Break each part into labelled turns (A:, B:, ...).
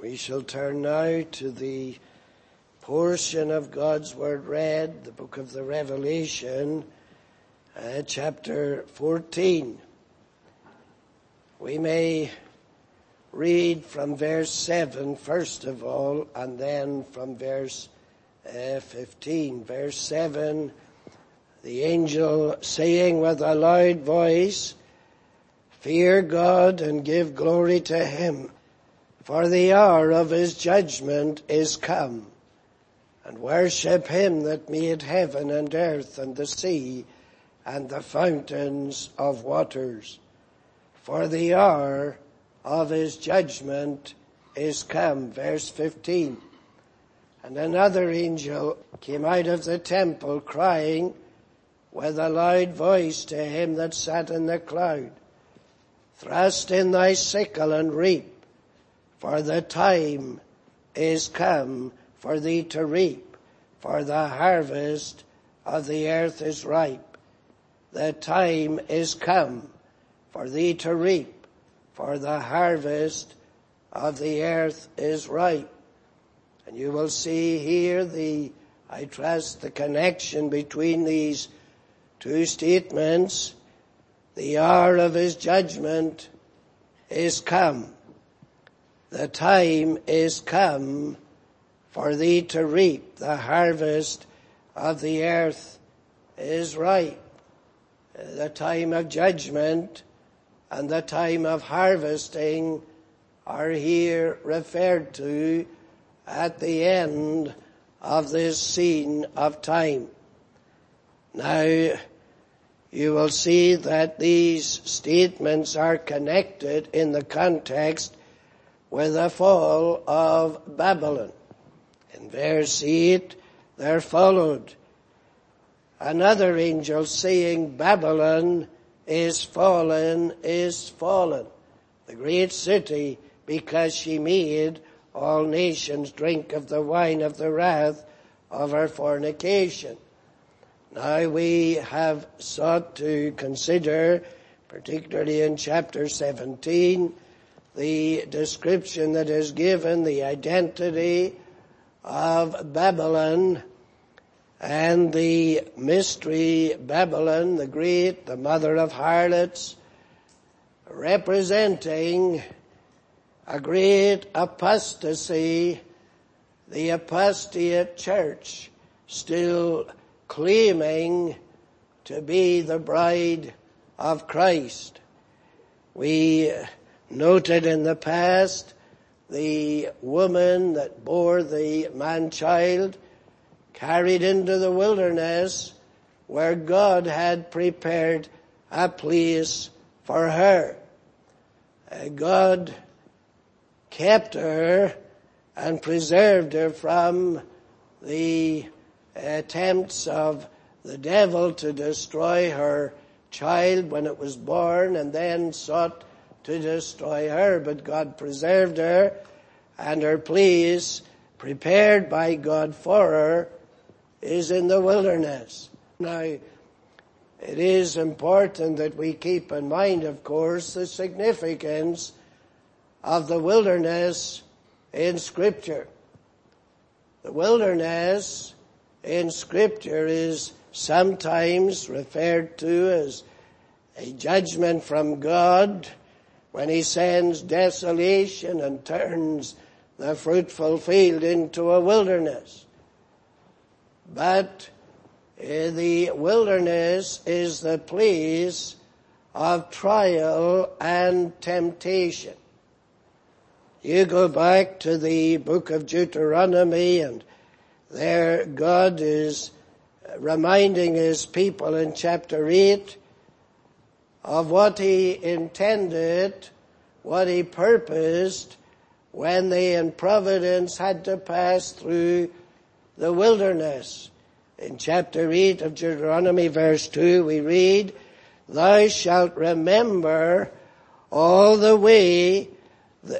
A: We shall turn now to the portion of God's Word read, the book of the Revelation, uh, chapter 14. We may read from verse 7 first of all, and then from verse uh, 15. Verse 7, the angel saying with a loud voice, Fear God and give glory to Him for the hour of his judgment is come. And worship him that made heaven and earth and the sea and the fountains of waters. For the hour of his judgment is come. Verse 15. And another angel came out of the temple crying with a loud voice to him that sat in the cloud, Thrust in thy sickle and reap for the time is come for thee to reap, for the harvest of the earth is ripe. The time is come for thee to reap, for the harvest of the earth is ripe. And you will see here the, I trust, the connection between these two statements. The hour of his judgment is come. The time is come for thee to reap. The harvest of the earth is ripe. The time of judgment and the time of harvesting are here referred to at the end of this scene of time. Now, you will see that these statements are connected in the context with the fall of Babylon. In verse 8, there followed another angel saying, Babylon is fallen, is fallen, the great city, because she made all nations drink of the wine of the wrath of her fornication. Now we have sought to consider, particularly in chapter 17, the description that is given, the identity of Babylon and the mystery Babylon, the great, the mother of harlots, representing a great apostasy, the apostate church still claiming to be the bride of Christ. We noted in the past the woman that bore the man-child carried into the wilderness where God had prepared a place for her. God kept her and preserved her from the attempts of the devil to destroy her child when it was born and then sought to destroy her, but God preserved her and her place prepared by God for her is in the wilderness. Now, it is important that we keep in mind, of course, the significance of the wilderness in scripture. The wilderness in scripture is sometimes referred to as a judgment from God when he sends desolation and turns the fruitful field into a wilderness. But uh, the wilderness is the place of trial and temptation. You go back to the book of Deuteronomy and there God is reminding his people in chapter 8 of what he intended, what he purposed when they in providence had to pass through the wilderness. In chapter 8 of Deuteronomy verse 2 we read, Thou shalt remember all the way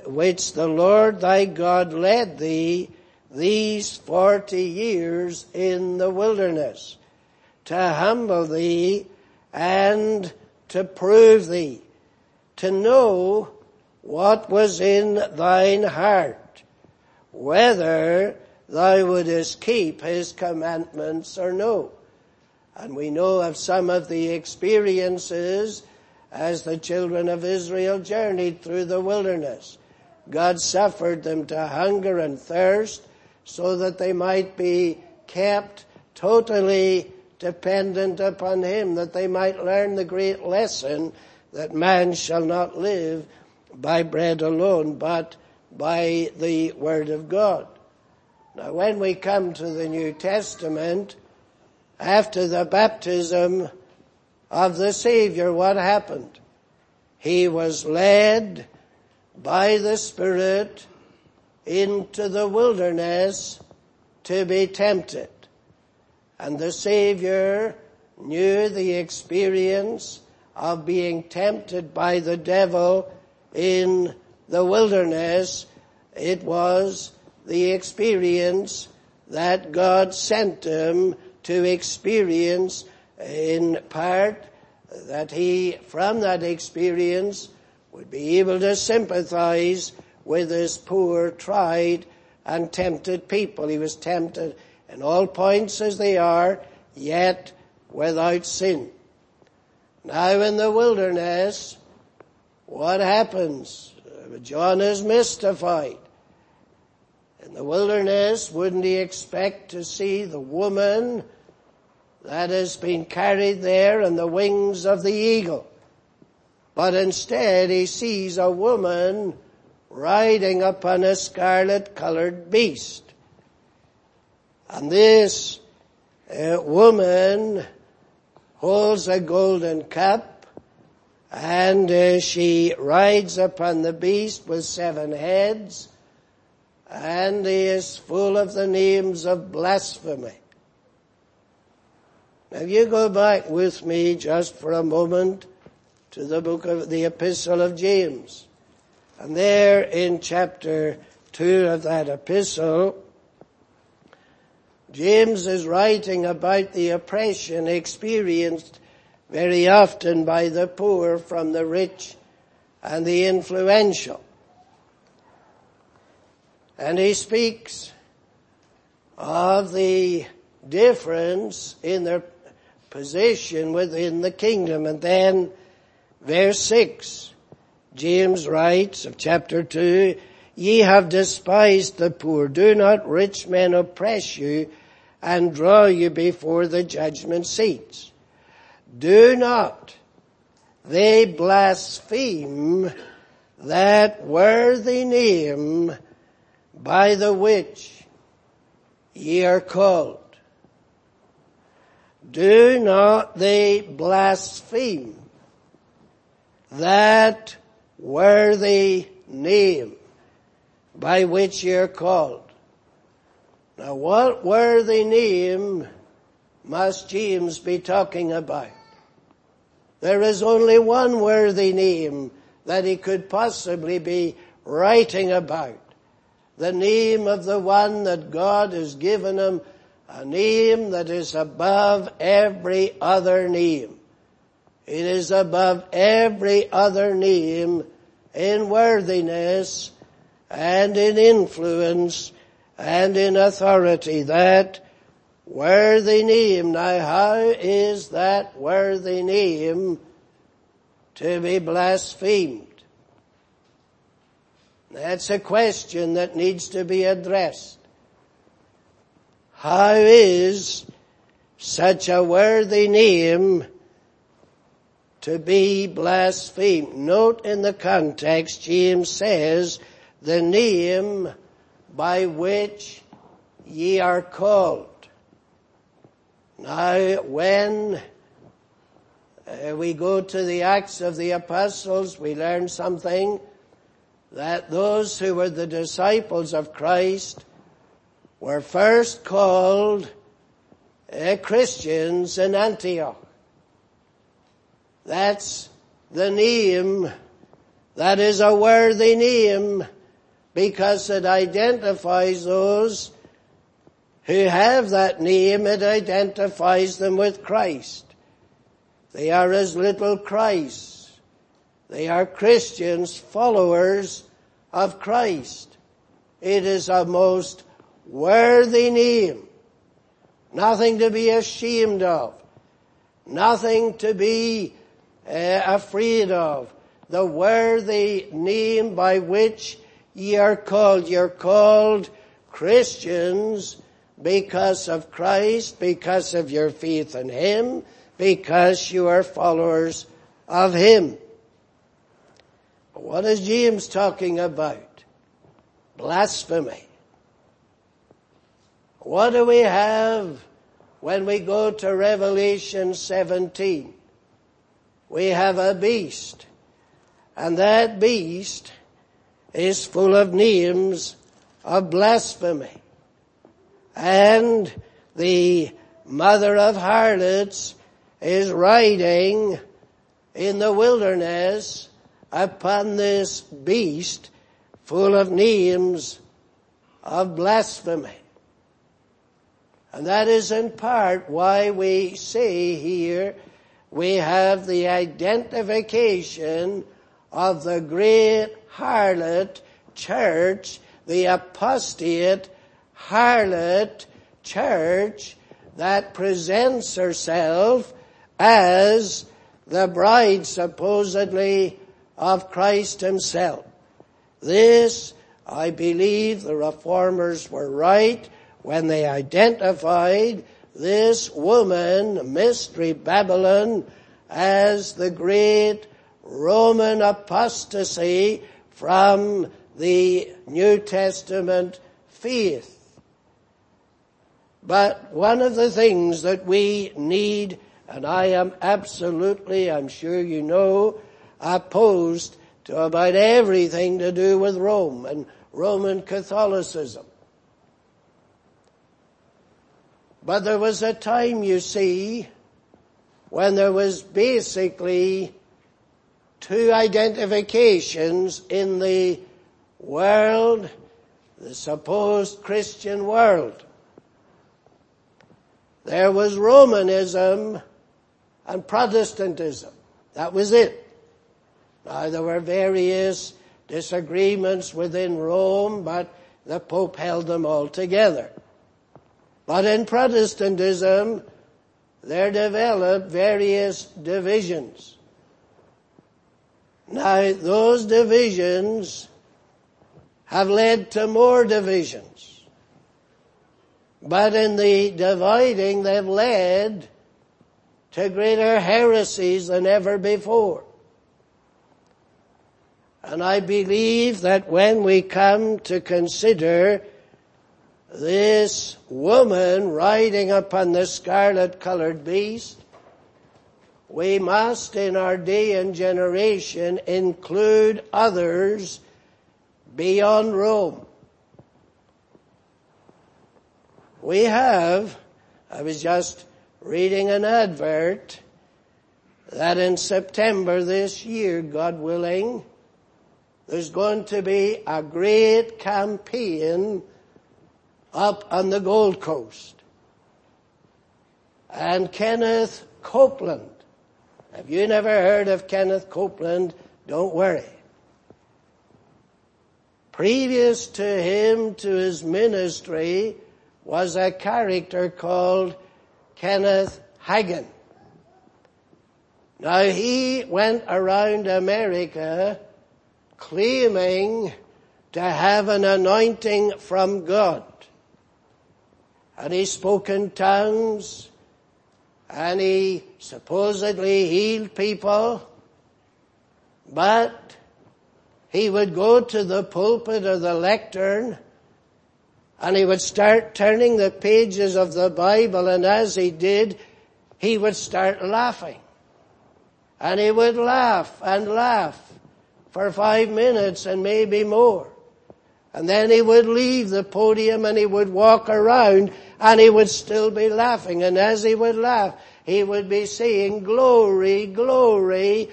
A: which the Lord thy God led thee these forty years in the wilderness to humble thee and to prove thee, to know what was in thine heart, whether thou wouldest keep his commandments or no. And we know of some of the experiences as the children of Israel journeyed through the wilderness. God suffered them to hunger and thirst so that they might be kept totally dependent upon Him, that they might learn the great lesson that man shall not live by bread alone, but by the Word of God. Now when we come to the New Testament, after the baptism of the Savior, what happened? He was led by the Spirit into the wilderness to be tempted. And the Savior knew the experience of being tempted by the devil in the wilderness. It was the experience that God sent him to experience in part that he, from that experience, would be able to sympathize with his poor, tried, and tempted people. He was tempted in all points as they are, yet without sin. Now in the wilderness, what happens? John is mystified. In the wilderness, wouldn't he expect to see the woman that has been carried there on the wings of the eagle? But instead he sees a woman riding upon a scarlet colored beast. And this uh, woman holds a golden cup and uh, she rides upon the beast with seven heads and he is full of the names of blasphemy. Now you go back with me just for a moment to the book of the epistle of James. And there in chapter 2 of that epistle, James is writing about the oppression experienced very often by the poor from the rich and the influential. And he speaks of the difference in their position within the kingdom. And then verse 6, James writes of chapter 2, Ye have despised the poor. Do not rich men oppress you and draw you before the judgment seats. Do not they blaspheme that worthy name by the which ye are called. Do not they blaspheme that worthy name by which ye are called. Now what worthy name must James be talking about? There is only one worthy name that he could possibly be writing about the name of the one that God has given him, a name that is above every other name. It is above every other name in worthiness and in influence and in authority. That worthy name. Now how is that worthy name to be blasphemed? That's a question that needs to be addressed. How is such a worthy name to be blasphemed? Note in the context, James says, the name by which ye are called. Now, when uh, we go to the Acts of the Apostles, we learn something that those who were the disciples of Christ were first called uh, Christians in Antioch. That's the name that is a worthy name because it identifies those who have that name. It identifies them with Christ. They are as little Christ they are Christians, followers of Christ. It is a most worthy name. Nothing to be ashamed of. Nothing to be uh, afraid of. The worthy name by which ye are called. You're called Christians because of Christ, because of your faith in Him, because you are followers of Him. What is James talking about? Blasphemy. What do we have when we go to Revelation 17? We have a beast. And that beast is full of names of blasphemy. And the mother of harlots is riding in the wilderness upon this beast full of names of blasphemy. And that is in part why we see here we have the identification of the great harlot church, the apostate harlot church that presents herself as the bride supposedly of Christ himself. This, I believe the reformers were right when they identified this woman, Mystery Babylon, as the great Roman apostasy from the New Testament faith. But one of the things that we need, and I am absolutely, I'm sure you know, opposed to about everything to do with Rome and Roman Catholicism. But there was a time, you see, when there was basically two identifications in the world, the supposed Christian world. There was Romanism and Protestantism. That was it. Now there were various disagreements within Rome, but the Pope held them all together. But in Protestantism, there developed various divisions. Now those divisions have led to more divisions. But in the dividing, they've led to greater heresies than ever before. And I believe that when we come to consider this woman riding upon the scarlet colored beast, we must in our day and generation include others beyond Rome. We have, I was just reading an advert that in September this year, God willing, there's going to be a great campaign up on the Gold Coast. And Kenneth Copeland, have you never heard of Kenneth Copeland? Don't worry. Previous to him, to his ministry, was a character called Kenneth Hagin. Now he went around America claiming to have an anointing from God. And he spoke in tongues and he supposedly healed people, but he would go to the pulpit or the lectern and he would start turning the pages of the Bible and as he did, he would start laughing. And he would laugh and laugh for five minutes and maybe more. And then he would leave the podium and he would walk around and he would still be laughing. And as he would laugh, he would be saying, glory, glory,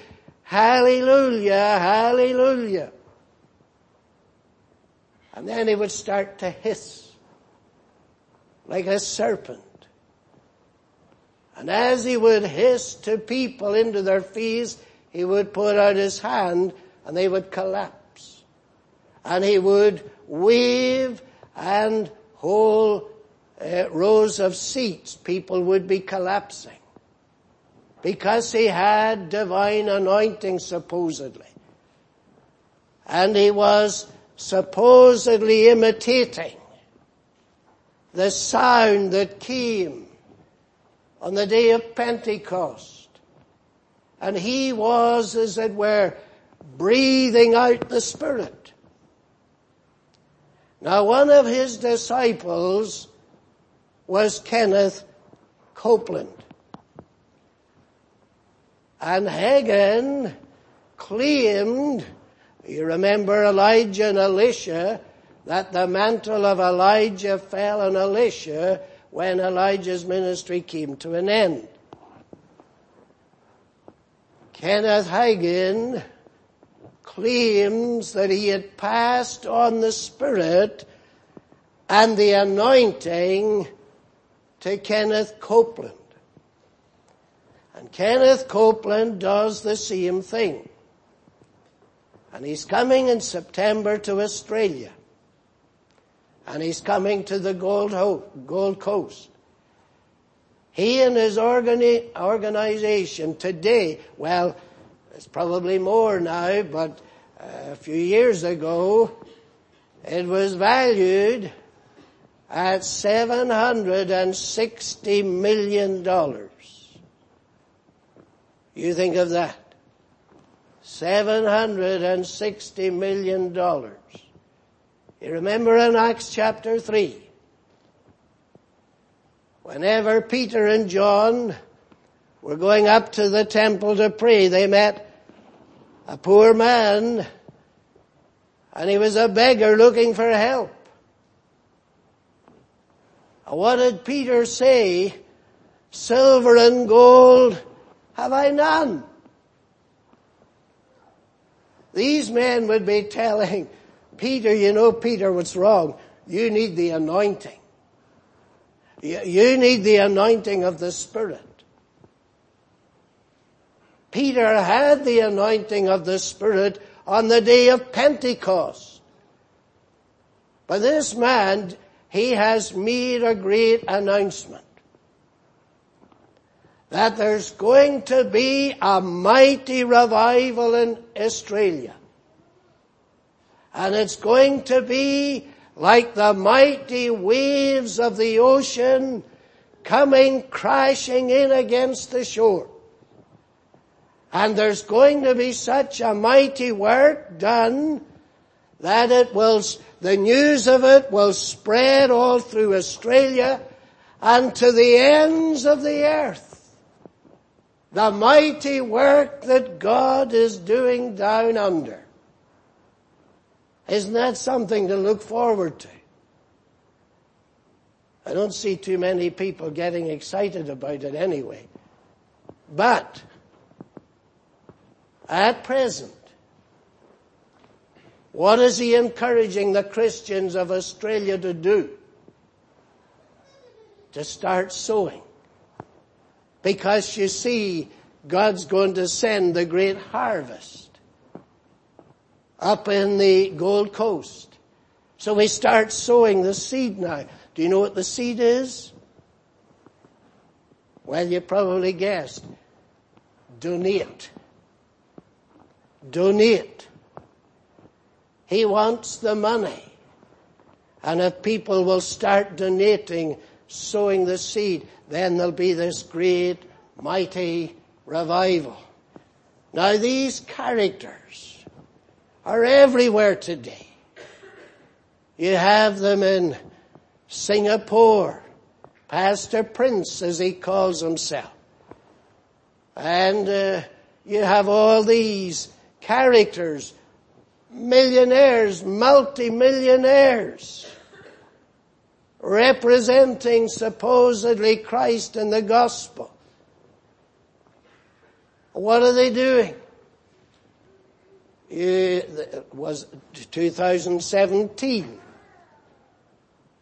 A: Hallelujah, hallelujah. And then he would start to hiss like a serpent. And as he would hiss to people into their face, he would put out his hand and they would collapse. and he would wave and whole uh, rows of seats, people would be collapsing because he had divine anointing supposedly. And he was supposedly imitating the sound that came on the day of Pentecost. And he was, as it were, breathing out the Spirit. Now one of his disciples was Kenneth Copeland. And Hagin claimed, you remember Elijah and Elisha, that the mantle of Elijah fell on Elisha when Elijah's ministry came to an end. Kenneth Hagin claims that he had passed on the Spirit and the anointing to Kenneth Copeland. And Kenneth Copeland does the same thing. And he's coming in September to Australia. And he's coming to the Gold, Ho- Gold Coast. He and his organi- organization today, well, it's probably more now, but uh, a few years ago, it was valued at $760 million. You think of that. $760 million. You remember in Acts chapter 3, whenever Peter and John were going up to the temple to pray, they met a poor man and he was a beggar looking for help. What did Peter say? Silver and gold have I none. These men would be telling Peter, you know, Peter, what's wrong? You need the anointing. You need the anointing of the Spirit. Peter had the anointing of the Spirit on the day of Pentecost. But this man, he has made a great announcement that there's going to be a mighty revival in Australia. And it's going to be like the mighty waves of the ocean coming crashing in against the shore. And there's going to be such a mighty work done that it will, the news of it will spread all through Australia and to the ends of the earth. The mighty work that God is doing down under. Isn't that something to look forward to? I don't see too many people getting excited about it anyway. But, at present, what is he encouraging the Christians of Australia to do? To start sowing. Because you see, God's going to send the great harvest up in the Gold Coast. So we start sowing the seed now. Do you know what the seed is? Well, you probably guessed. Donate. Donate. He wants the money. And if people will start donating, sowing the seed, then there'll be this great, mighty revival. Now these characters are everywhere today. You have them in Singapore, Pastor Prince as he calls himself. And uh, you have all these characters, millionaires, multi-millionaires, representing supposedly Christ and the gospel. What are they doing? It was 2017.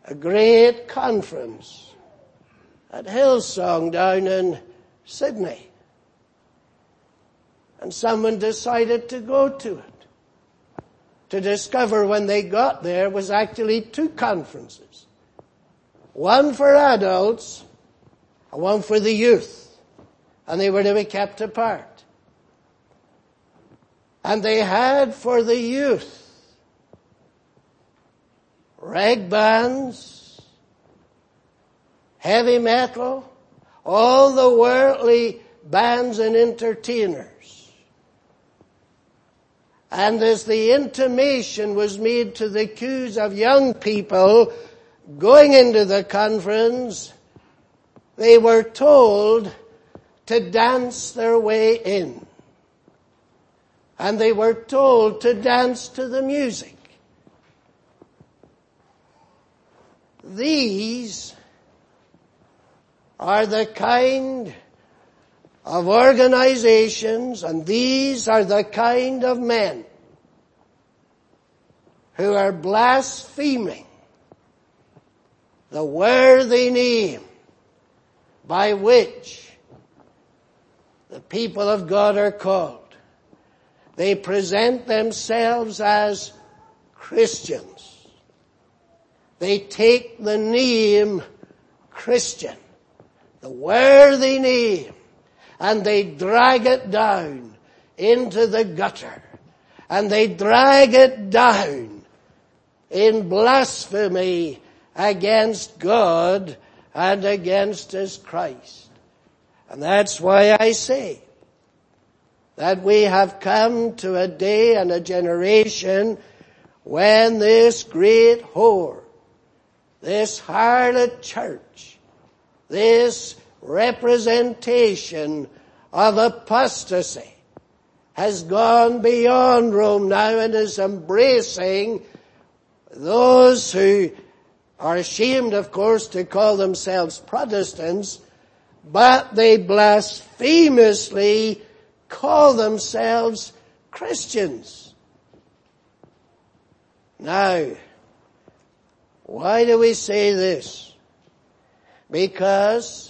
A: A great conference at Hillsong down in Sydney. And someone decided to go to it to discover when they got there was actually two conferences. One for adults and one for the youth. And they were to be kept apart. And they had for the youth rag bands, heavy metal, all the worldly bands and entertainers. And as the intimation was made to the queues of young people going into the conference, they were told to dance their way in. And they were told to dance to the music. These are the kind of organizations and these are the kind of men who are blaspheming the worthy name by which the people of God are called. They present themselves as Christians. They take the name Christian, the worthy name, and they drag it down into the gutter and they drag it down in blasphemy against God and against His Christ. And that's why I say that we have come to a day and a generation when this great whore, this harlot church, this representation of apostasy has gone beyond Rome now and is embracing those who are ashamed, of course, to call themselves Protestants, but they blasphemously call themselves Christians. Now, why do we say this? Because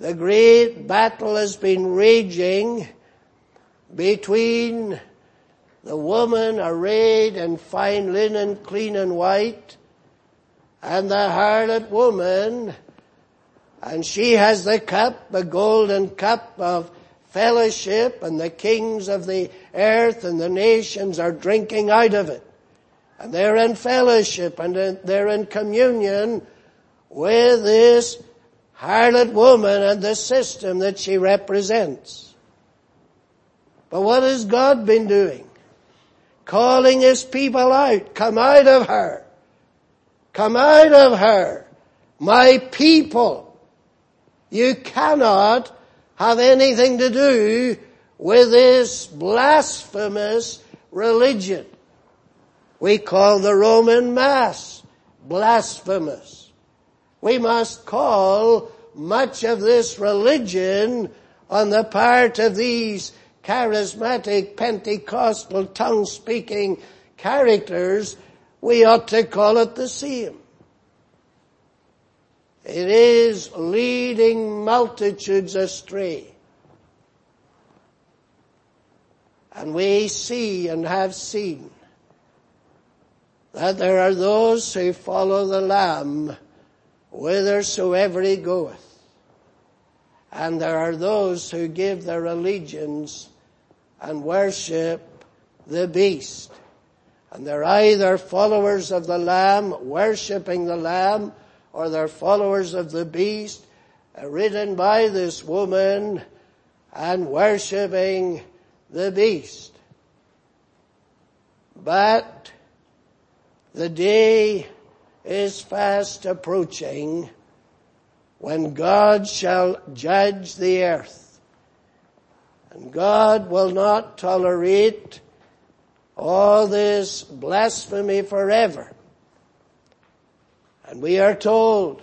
A: the great battle has been raging between the woman arrayed in fine linen, clean and white, and the harlot woman, and she has the cup, the golden cup of fellowship, and the kings of the earth and the nations are drinking out of it. And they're in fellowship and uh, they're in communion with this harlot woman and the system that she represents. But what has God been doing? Calling his people out. Come out of her. Come out of her. My people. You cannot have anything to do with this blasphemous religion. We call the Roman Mass blasphemous. We must call much of this religion on the part of these charismatic Pentecostal tongue speaking characters, we ought to call it the same. It is leading multitudes astray. And we see and have seen that there are those who follow the Lamb whithersoever he goeth. And there are those who give their allegiance and worship the beast. And they're either followers of the Lamb, worshipping the Lamb, or they're followers of the beast, uh, ridden by this woman and worshipping the beast. But the day is fast approaching when God shall judge the earth. And God will not tolerate all this blasphemy forever. And we are told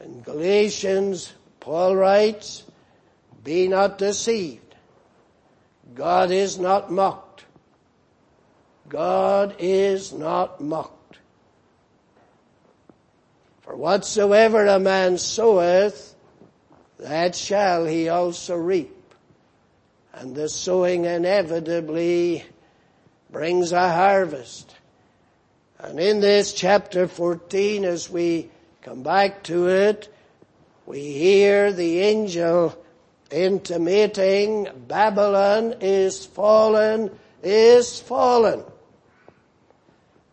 A: in Galatians, Paul writes, be not deceived. God is not mocked. God is not mocked. For whatsoever a man soweth, that shall he also reap. And the sowing inevitably brings a harvest. And in this chapter 14, as we come back to it, we hear the angel intimating Babylon is fallen, is fallen.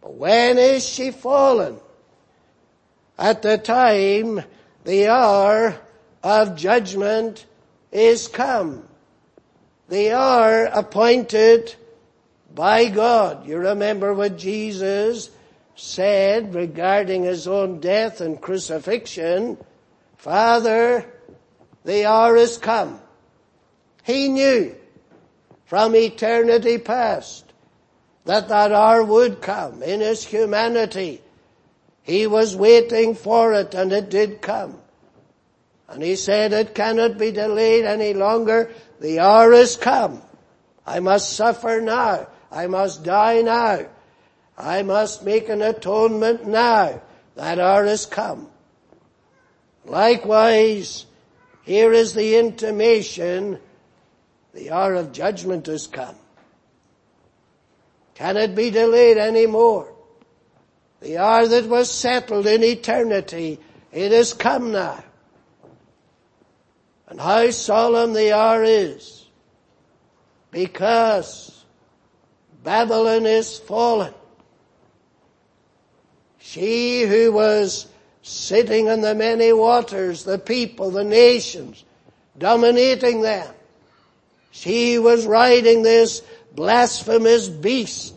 A: But when is she fallen? At the time the hour of judgment is come. The hour appointed by God. You remember what Jesus said regarding his own death and crucifixion. Father, the hour is come. He knew from eternity past that that hour would come in his humanity. He was waiting for it and it did come. And he said it cannot be delayed any longer. The hour is come. I must suffer now. I must die now. I must make an atonement now. That hour is come. Likewise, here is the intimation, the hour of judgment has come. Can it be delayed any more? The hour that was settled in eternity, it has come now. And how solemn the hour is. Because Babylon is fallen. She who was sitting in the many waters, the people, the nations, dominating them. She was riding this blasphemous beast.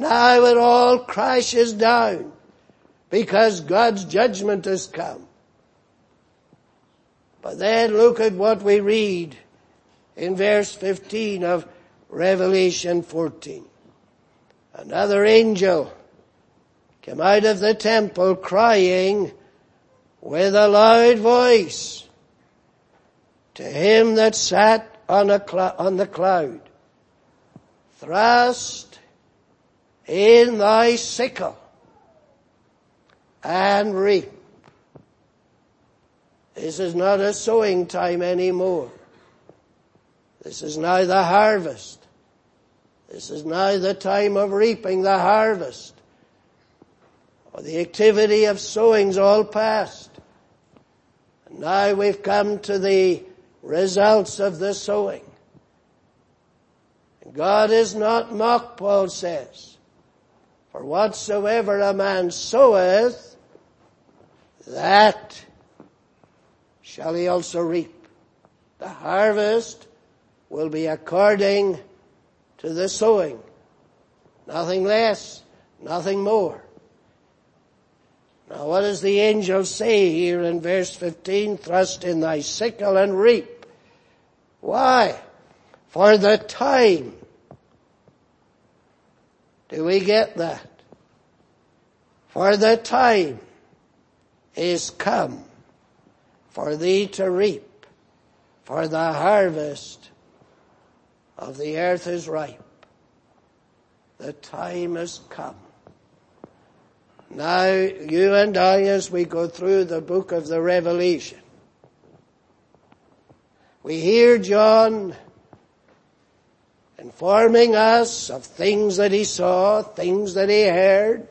A: Now it all crashes down because God's judgment has come. But then look at what we read in verse 15 of Revelation 14. Another angel came out of the temple crying with a loud voice to him that sat on, cl- on the cloud, thrust in thy sickle and reap. This is not a sowing time anymore. This is now the harvest. This is now the time of reaping the harvest. Or the activity of sowing's all past. And now we've come to the results of the sowing. And God is not mocked, Paul says. For whatsoever a man soweth, that shall he also reap. The harvest will be according to the sowing. Nothing less, nothing more. Now what does the angel say here in verse 15? Thrust in thy sickle and reap. Why? For the time. Do we get that? For the time is come for thee to reap, for the harvest of the earth is ripe. The time has come. Now, you and I, as we go through the book of the Revelation, we hear John informing us of things that he saw, things that he heard,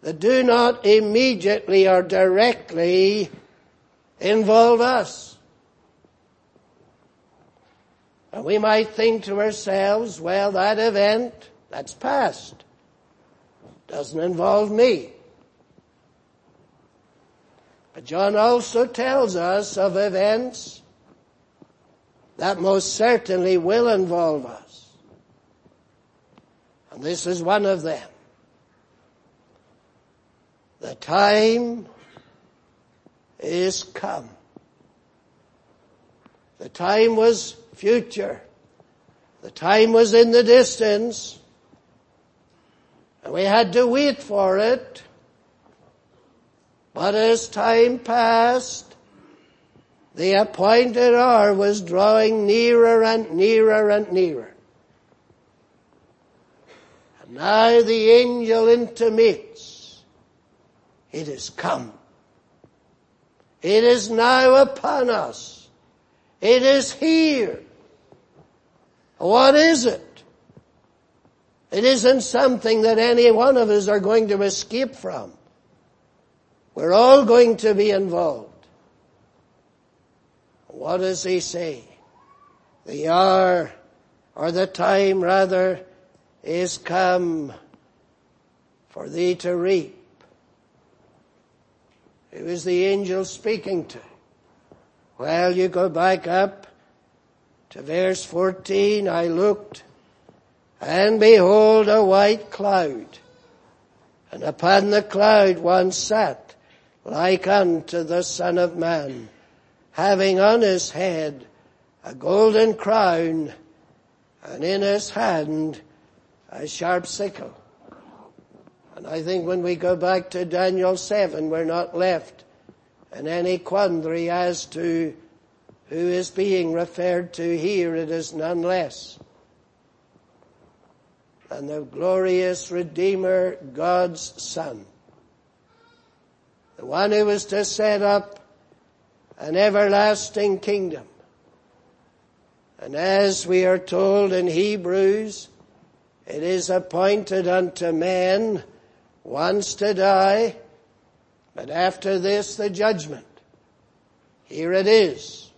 A: that do not immediately or directly involve us. And we might think to ourselves, well, that event, that's past. Doesn't involve me. But John also tells us of events that most certainly will involve us. And this is one of them. The time is come. The time was future. The time was in the distance. And we had to wait for it. But as time passed, the appointed hour was drawing nearer and nearer and nearer. And now the angel intimates it is come. It is now upon us. It is here. What is it? It isn't something that any one of us are going to escape from. We're all going to be involved. What does he say? The hour, or the time rather, is come for thee to reap. It was the angel speaking to. Well, you go back up to verse 14. I looked and behold a white cloud. And upon the cloud one sat like unto the son of man, having on his head a golden crown and in his hand a sharp sickle. And I think when we go back to Daniel 7, we're not left in any quandary as to who is being referred to here. It is none less than the glorious Redeemer, God's Son. The one who was to set up an everlasting kingdom. And as we are told in Hebrews, it is appointed unto man once to die, but after this the judgment. Here it is.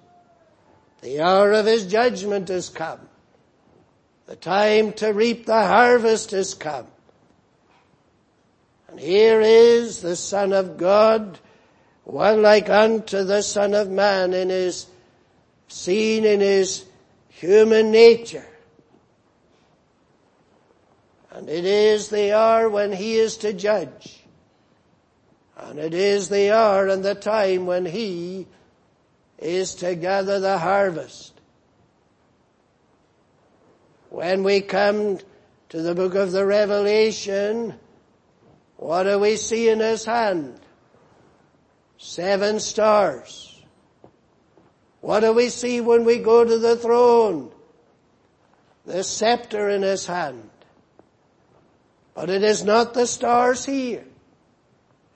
A: The hour of his judgment has come. The time to reap the harvest has come. And here is the Son of God, one like unto the Son of Man in his, seen in his human nature. And it is the hour when he is to judge. And it is the hour and the time when he is to gather the harvest. When we come to the book of the Revelation, what do we see in his hand? Seven stars. What do we see when we go to the throne? The scepter in his hand. But it is not the stars here.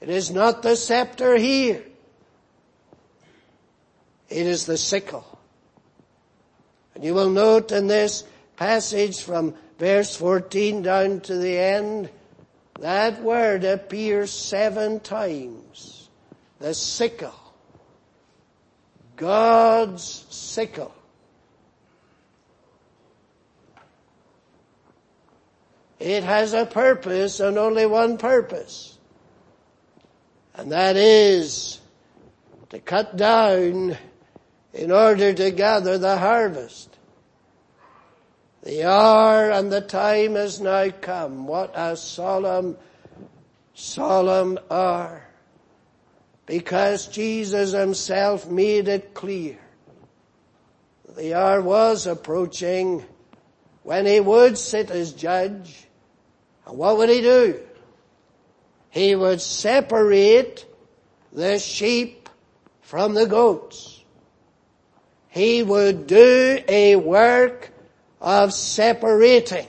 A: It is not the scepter here. It is the sickle. And you will note in this passage from verse 14 down to the end, that word appears seven times. The sickle. God's sickle. It has a purpose and only one purpose. And that is to cut down in order to gather the harvest. The hour and the time has now come. What a solemn, solemn hour. Because Jesus himself made it clear. The hour was approaching when he would sit as judge. And what would he do? He would separate the sheep from the goats. He would do a work of separating.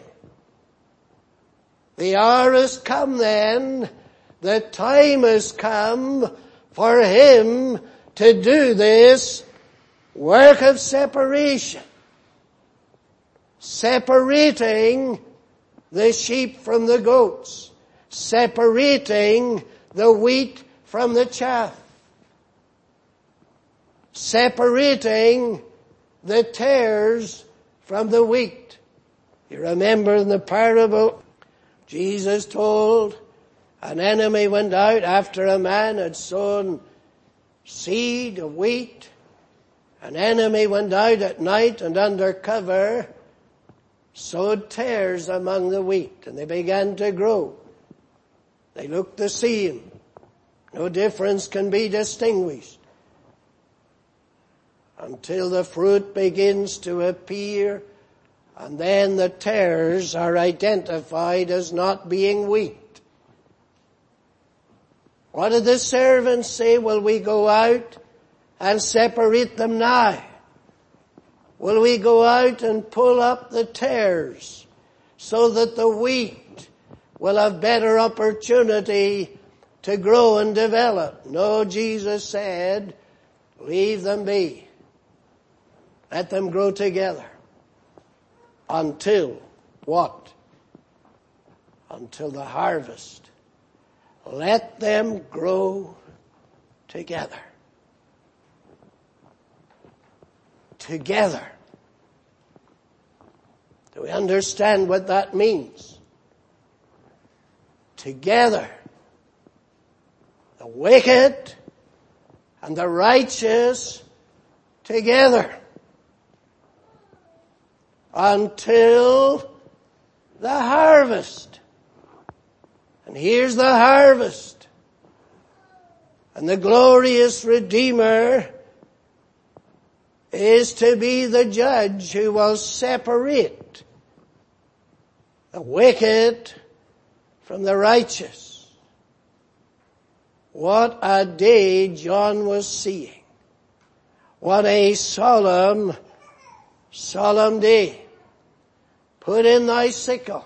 A: The hour has come then, the time has come for him to do this work of separation. Separating the sheep from the goats. Separating the wheat from the chaff. Separating the tares from the wheat. You remember in the parable, Jesus told an enemy went out after a man had sown seed of wheat. An enemy went out at night and under cover sowed tares among the wheat and they began to grow. They looked the same. No difference can be distinguished until the fruit begins to appear and then the tares are identified as not being wheat. What did the servants say? Will we go out and separate them now? Will we go out and pull up the tares so that the wheat will have better opportunity to grow and develop? No, Jesus said, leave them be. Let them grow together. until what? Until the harvest. Let them grow together. Together. Do we understand what that means? Together. The wicked and the righteous together until the harvest. And here's the harvest. And the glorious Redeemer is to be the judge who will separate the wicked from the righteous. What a day John was seeing. What a solemn, solemn day. Put in thy sickle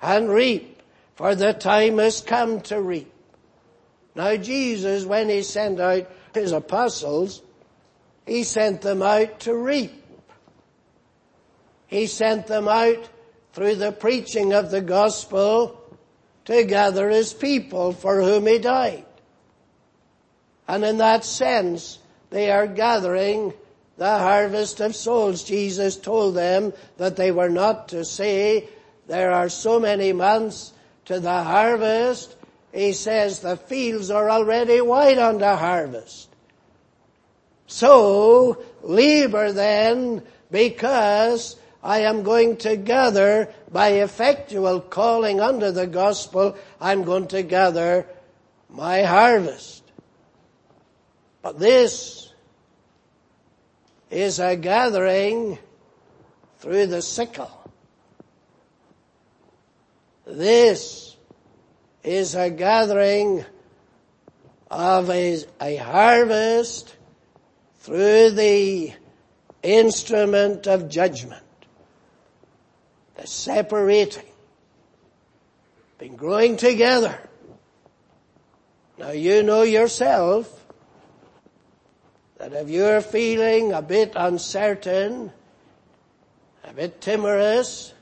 A: and reap, for the time has come to reap. Now Jesus, when he sent out his apostles, he sent them out to reap. He sent them out through the preaching of the gospel to gather his people for whom he died. And in that sense, they are gathering the harvest of souls. Jesus told them that they were not to say, there are so many months to the harvest. He says the fields are already white unto harvest. So, labor then, because I am going to gather by effectual calling under the gospel, I'm going to gather my harvest. But this is a gathering through the sickle. This is a gathering of a, a harvest through the instrument of judgment. The separating. Been growing together. Now you know yourself that if you're feeling a bit uncertain, a bit timorous,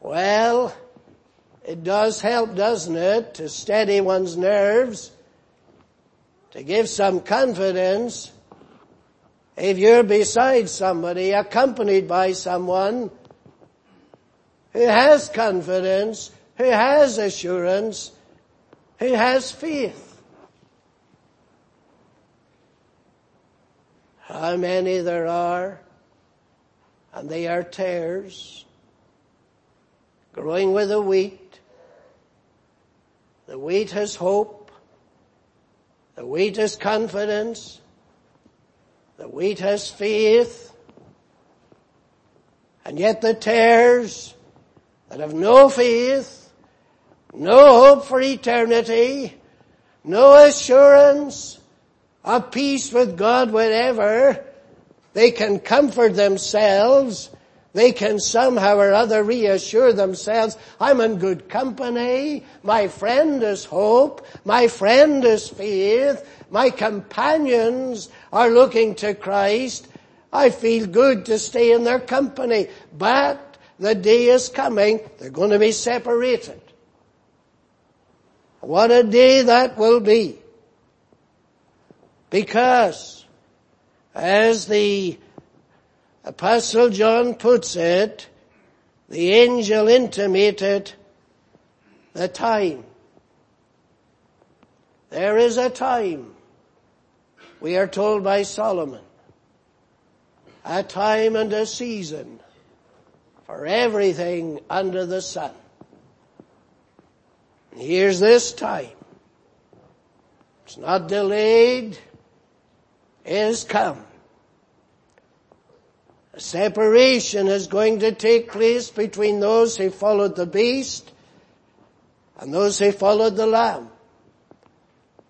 A: well, it does help, doesn't it, to steady one's nerves, to give some confidence. If you're beside somebody, accompanied by someone who has confidence, who has assurance, who has faith. how many there are, and they are tares growing with the wheat. The wheat has hope. The wheat has confidence. The wheat has faith. And yet the tares that have no faith, no hope for eternity, no assurance, of peace with God whatever, they can comfort themselves. They can somehow or other reassure themselves, I'm in good company. My friend is hope. My friend is faith. My companions are looking to Christ. I feel good to stay in their company. But the day is coming, they're going to be separated. What a day that will be. Because, as the Apostle John puts it, the angel intimated the time. There is a time, we are told by Solomon, a time and a season for everything under the sun. Here's this time. It's not delayed is come. Separation is going to take place between those who followed the beast and those who followed the lamb.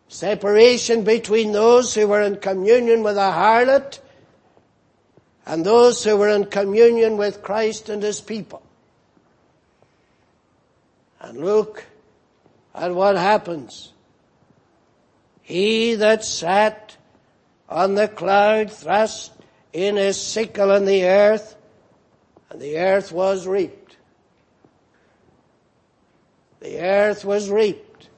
A: Separation between those who were in communion with a harlot and those who were in communion with Christ and his people. And look at what happens. He that sat on the cloud thrust in his sickle in the earth And the earth was reaped. The earth was reaped.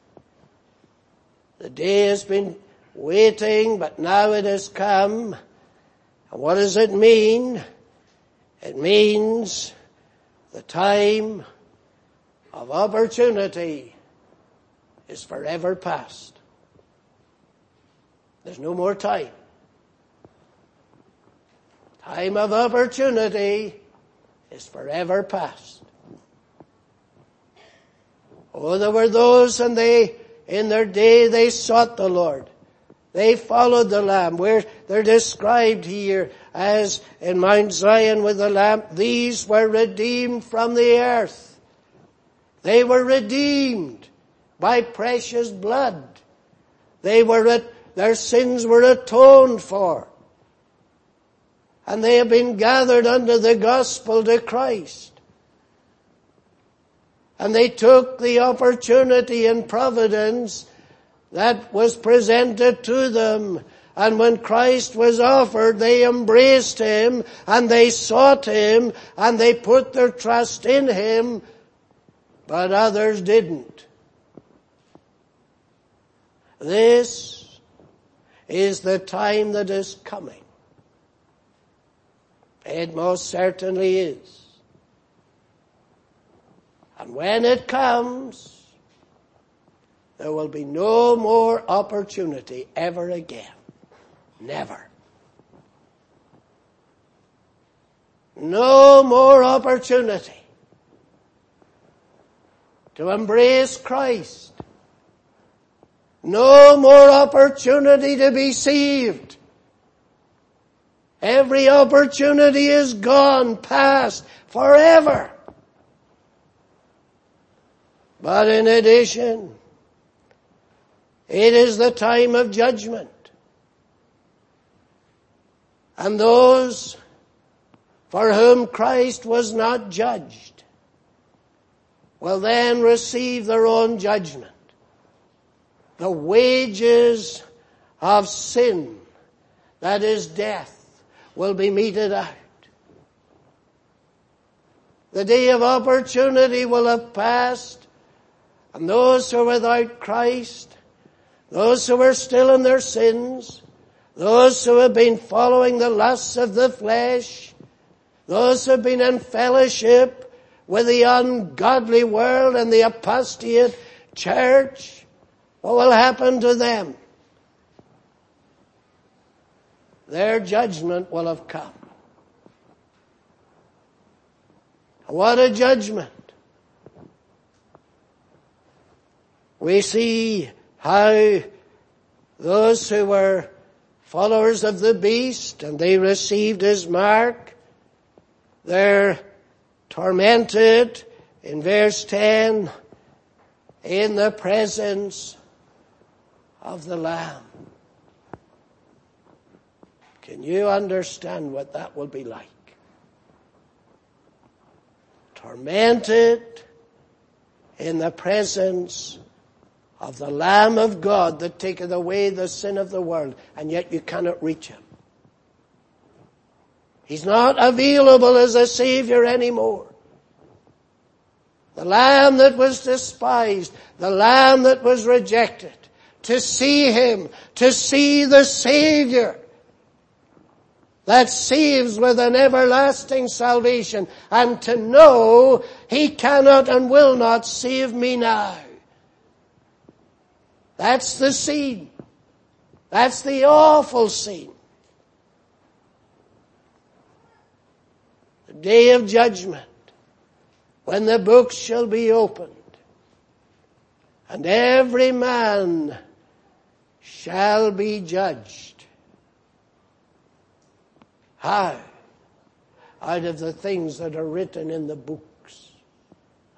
A: The day has been waiting, but now it has come. And what does it mean? It means the time of opportunity is forever past. There's no more time. Time of opportunity is forever past. Oh, there were those and they, in their day, they sought the Lord. They followed the Lamb. Where they're described here as in Mount Zion with the Lamb. These were redeemed from the earth. They were redeemed by precious blood. They were, their sins were atoned for. And they have been gathered under the gospel to Christ. And they took the opportunity and providence that was presented to them. And when Christ was offered, they embraced Him and they sought Him and they put their trust in Him, but others didn't. This is the time that is coming. It most certainly is. And when it comes, there will be no more opportunity ever again. Never. No more opportunity to embrace Christ. No more opportunity to be saved. Every opportunity is gone, past, forever. But in addition, it is the time of judgment. And those for whom Christ was not judged will then receive their own judgment. The wages of sin, that is death, will be meted out. The day of opportunity will have passed and those who are without Christ those who are still in their sins, those who have been following the lusts of the flesh, those who have been in fellowship with the ungodly world and the apostate church, what will happen to them? Their judgment will have come. What a judgment. We see how those who were followers of the beast and they received his mark, they're tormented in verse 10 in the presence of the Lamb. Can you understand what that will be like? Tormented in the presence of the Lamb of God that taketh away the sin of the world, and yet you cannot reach him. He's not available as a Savior anymore. The Lamb that was despised, the Lamb that was rejected, to see Him, to see the Savior that saves with an everlasting salvation, and to know He cannot and will not save me now. That's the scene. That's the awful scene. The day of judgment, when the books shall be opened, and every man shall be judged. How? Out of the things that are written in the books.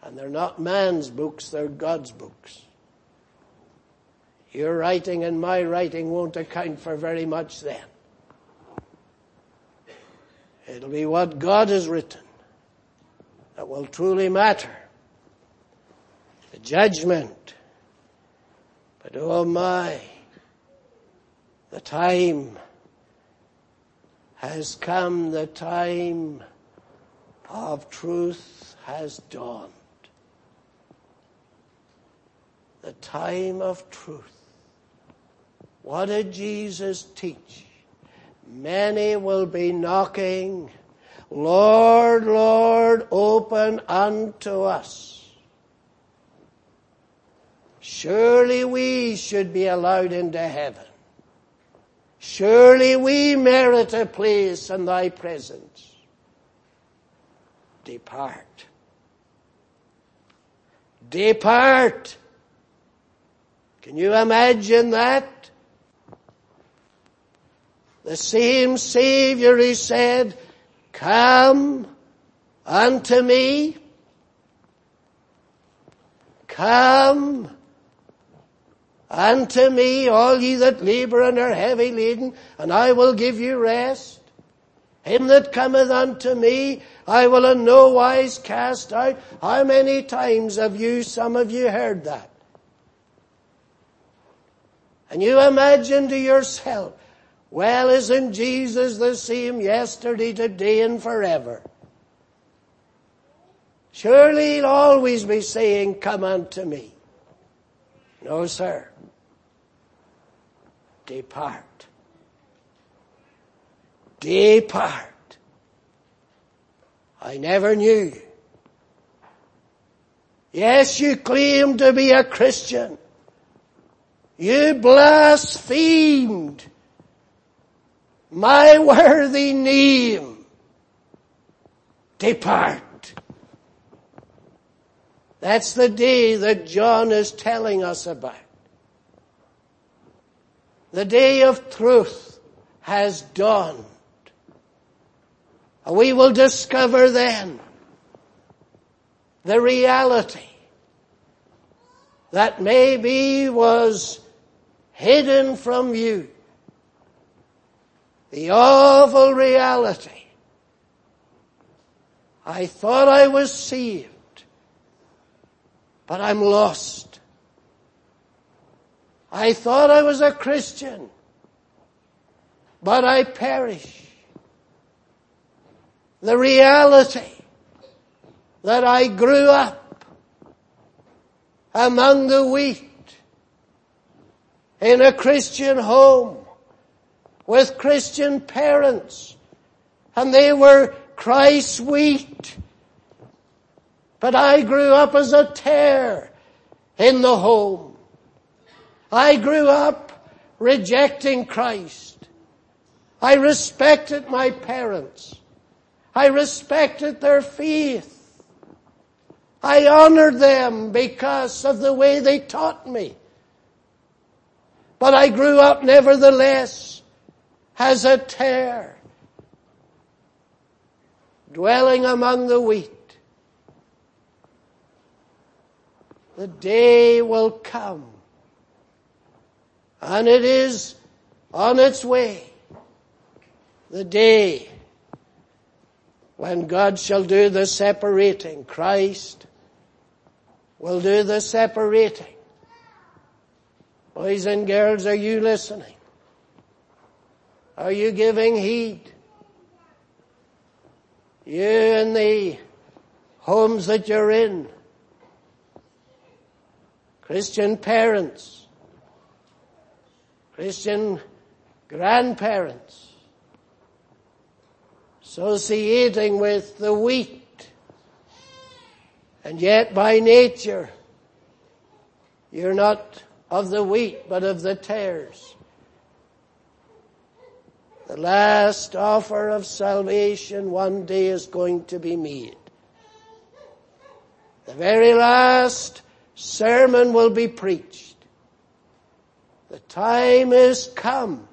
A: And they're not man's books, they're God's books. Your writing and my writing won't account for very much then. It'll be what God has written that will truly matter. The judgment. But oh my, the time has come, the time of truth has dawned. The time of truth. What did Jesus teach? Many will be knocking, Lord, Lord, open unto us. Surely we should be allowed into heaven. Surely we merit a place in thy presence. Depart. Depart. Can you imagine that? The same Savior, he said, come unto me. Come unto me, all ye that labor and are heavy laden, and I will give you rest. Him that cometh unto me, I will in no wise cast out. How many times have you, some of you heard that? And you imagine to yourself, well, isn't Jesus the same yesterday, today, and forever? Surely he'll always be saying, come unto me. No, sir. Depart. Depart. I never knew. Yes, you claim to be a Christian. You blasphemed my worthy name. Depart. That's the day that John is telling us about. The day of truth has dawned. We will discover then the reality that maybe was hidden from you the awful reality. I thought I was saved, but I'm lost. I thought I was a Christian, but I perish. The reality that I grew up among the wheat in a Christian home with Christian parents and they were Christ's wheat. But I grew up as a tare in the home. I grew up rejecting Christ. I respected my parents. I respected their faith. I honored them because of the way they taught me. But I grew up nevertheless as a tare, dwelling among the wheat. The day will come, and it is on its way. The day when God shall do the separating. Christ will do the separating. Boys and girls, are you listening? Are you giving heed? You and the homes that you're in. Christian parents. Christian grandparents. Associating with the wheat. And yet by nature, you're not of the wheat, but of the tares. The last offer of salvation one day is going to be made. The very last sermon will be preached. The time is come.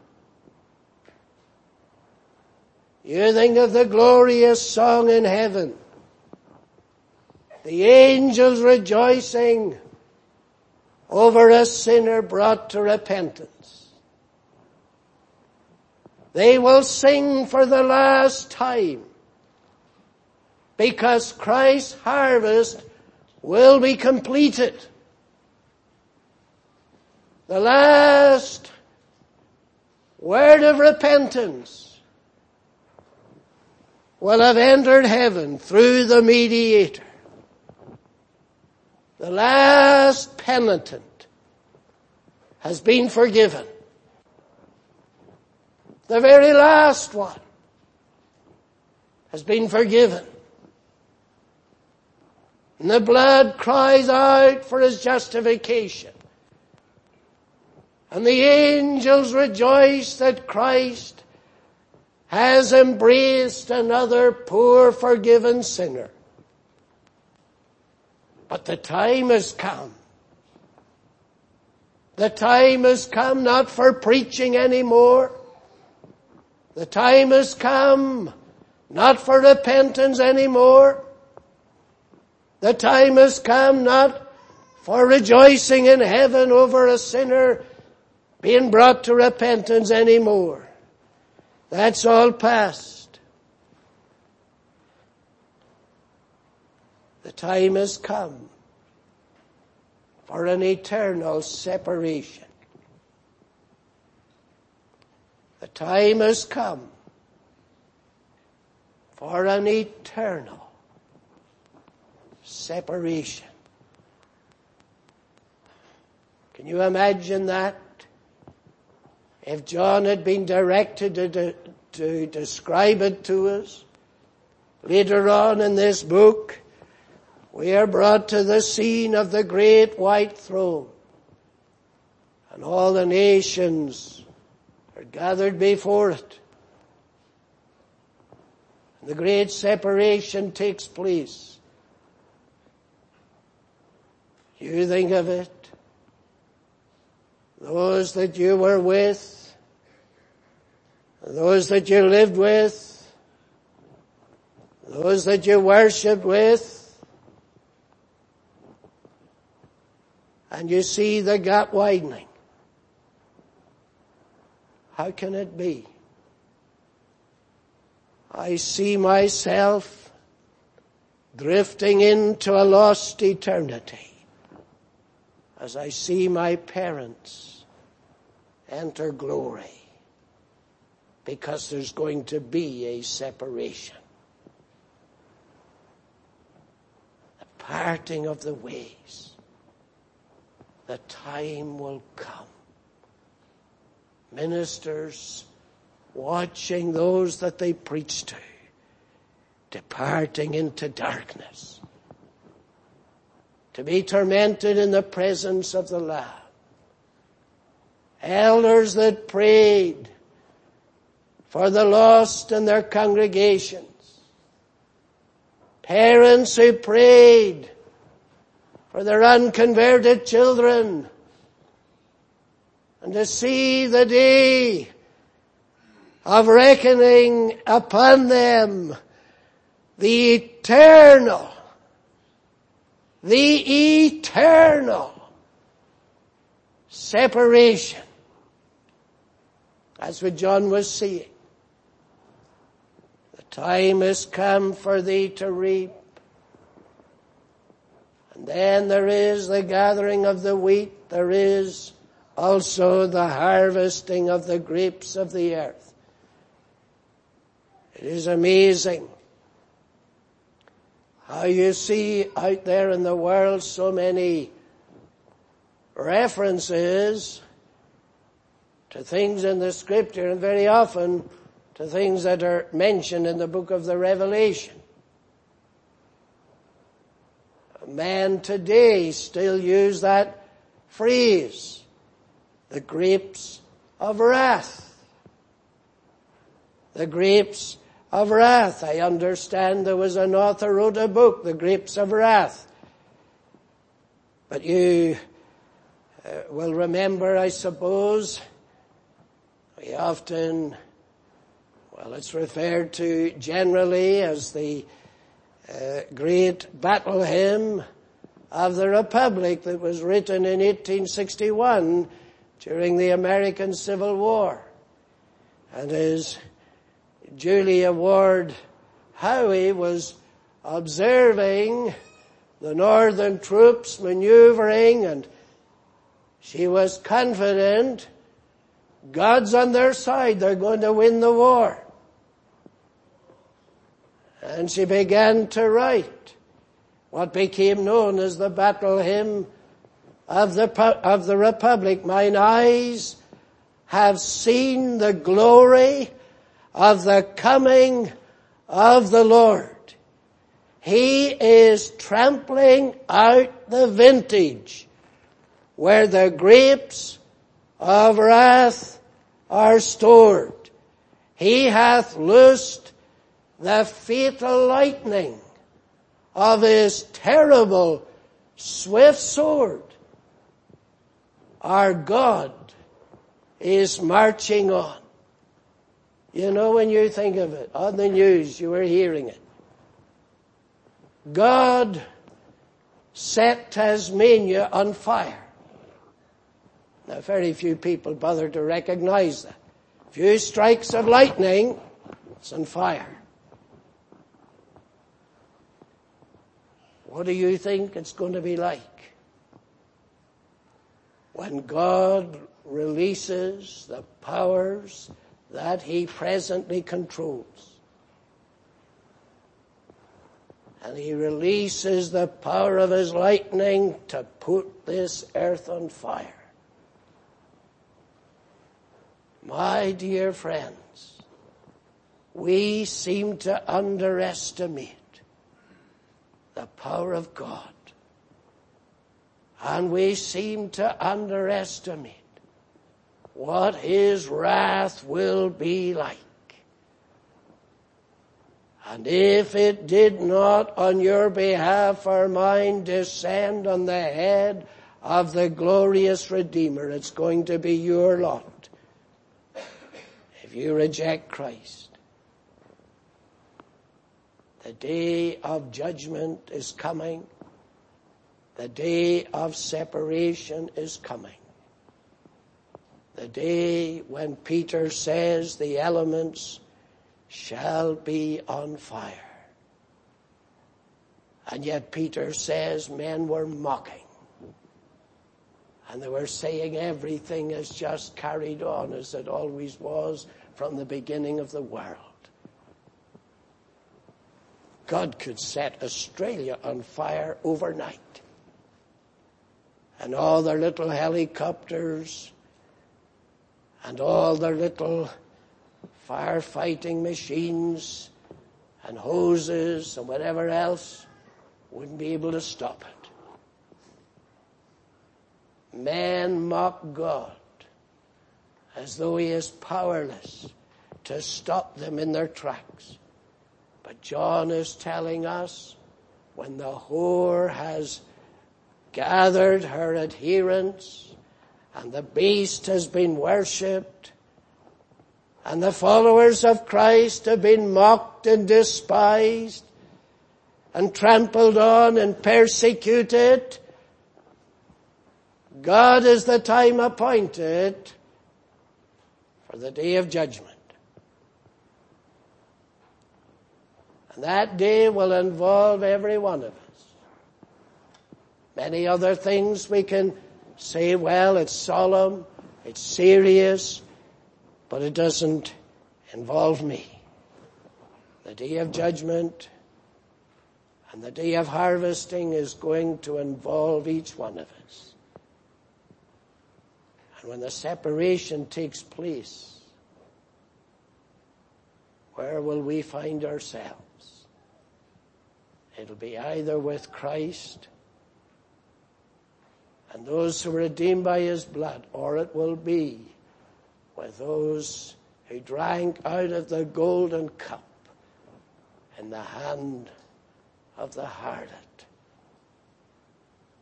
A: You think of the glorious song in heaven. The angels rejoicing over a sinner brought to repentance. They will sing for the last time because Christ's harvest will be completed. The last word of repentance will have entered heaven through the mediator. The last penitent has been forgiven. The very last one has been forgiven. And the blood cries out for his justification. And the angels rejoice that Christ has embraced another poor forgiven sinner. But the time has come. The time has come not for preaching anymore. The time has come not for repentance anymore. The time has come not for rejoicing in heaven over a sinner being brought to repentance anymore. That's all past. The time has come for an eternal separation. The time has come for an eternal separation. Can you imagine that? If John had been directed to, to describe it to us, later on in this book, we are brought to the scene of the great white throne. And all the nations are gathered before it. And the great separation takes place. You think of it those that you were with, those that you lived with, those that you worshipped with, and you see the gap widening. How can it be? I see myself drifting into a lost eternity as I see my parents enter glory because there's going to be a separation. The parting of the ways. The time will come. Ministers watching those that they preach to departing into darkness to be tormented in the presence of the Lamb. Elders that prayed for the lost in their congregations. Parents who prayed for their unconverted children. And to see the day of reckoning upon them the eternal the eternal separation. That's what John was seeing. The time has come for thee to reap. And then there is the gathering of the wheat. There is also the harvesting of the grapes of the earth. It is amazing how you see out there in the world so many references to things in the scripture and very often to things that are mentioned in the book of the Revelation. Men today still use that phrase, the grapes of wrath. The grapes of wrath. I understand there was an author wrote a book, The Grapes of Wrath. But you uh, will remember, I suppose, we often, well, it's referred to generally as the uh, great battle hymn of the Republic that was written in 1861 during the American Civil War and is Julia Ward Howe was observing the northern troops maneuvering and she was confident God's on their side. They're going to win the war. And she began to write what became known as the battle hymn of the, of the Republic. Mine eyes have seen the glory of the coming of the Lord. He is trampling out the vintage where the grapes of wrath are stored. He hath loosed the fatal lightning of his terrible swift sword. Our God is marching on. You know when you think of it, on the news you were hearing it. God set Tasmania on fire. Now very few people bother to recognize that. Few strikes of lightning, it's on fire. What do you think it's going to be like? When God releases the powers that He presently controls. And He releases the power of His lightning to put this earth on fire. My dear friends, we seem to underestimate the power of God. And we seem to underestimate what His wrath will be like. And if it did not on your behalf or mine descend on the head of the glorious Redeemer, it's going to be your lot. If you reject Christ. The day of judgment is coming. The day of separation is coming. The day when Peter says the elements shall be on fire. And yet Peter says men were mocking. And they were saying everything is just carried on as it always was from the beginning of the world. God could set Australia on fire overnight. And all their little helicopters and all their little firefighting machines and hoses and whatever else wouldn't be able to stop it. Men mock God as though he is powerless to stop them in their tracks. But John is telling us when the whore has gathered her adherents and the beast has been worshipped and the followers of Christ have been mocked and despised and trampled on and persecuted, God is the time appointed for the day of judgment. And that day will involve every one of us. Many other things we can say, well, it's solemn, it's serious, but it doesn't involve me. The day of judgment and the day of harvesting is going to involve each one of us. And when the separation takes place, where will we find ourselves? It'll be either with Christ and those who are redeemed by his blood, or it will be with those who drank out of the golden cup in the hand of the harlot.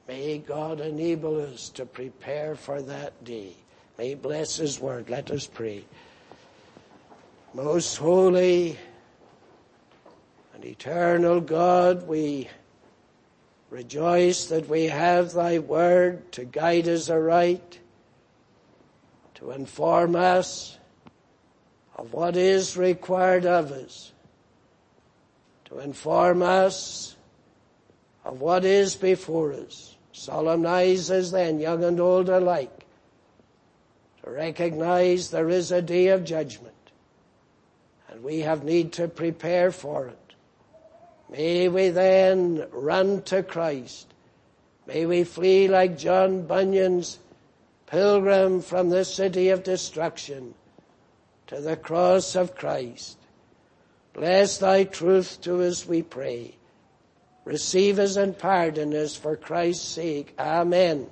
A: May God enable us to prepare for that day. May bless his word. Let us pray. Most holy, and eternal God, we rejoice that we have thy word to guide us aright, to inform us of what is required of us, to inform us of what is before us, solemnize us then, young and old alike, to recognize there is a day of judgment, and we have need to prepare for it. May we then run to Christ. May we flee like John Bunyan's pilgrim from the city of destruction to the cross of Christ. Bless thy truth to us, we pray. Receive us and pardon us for Christ's sake. Amen.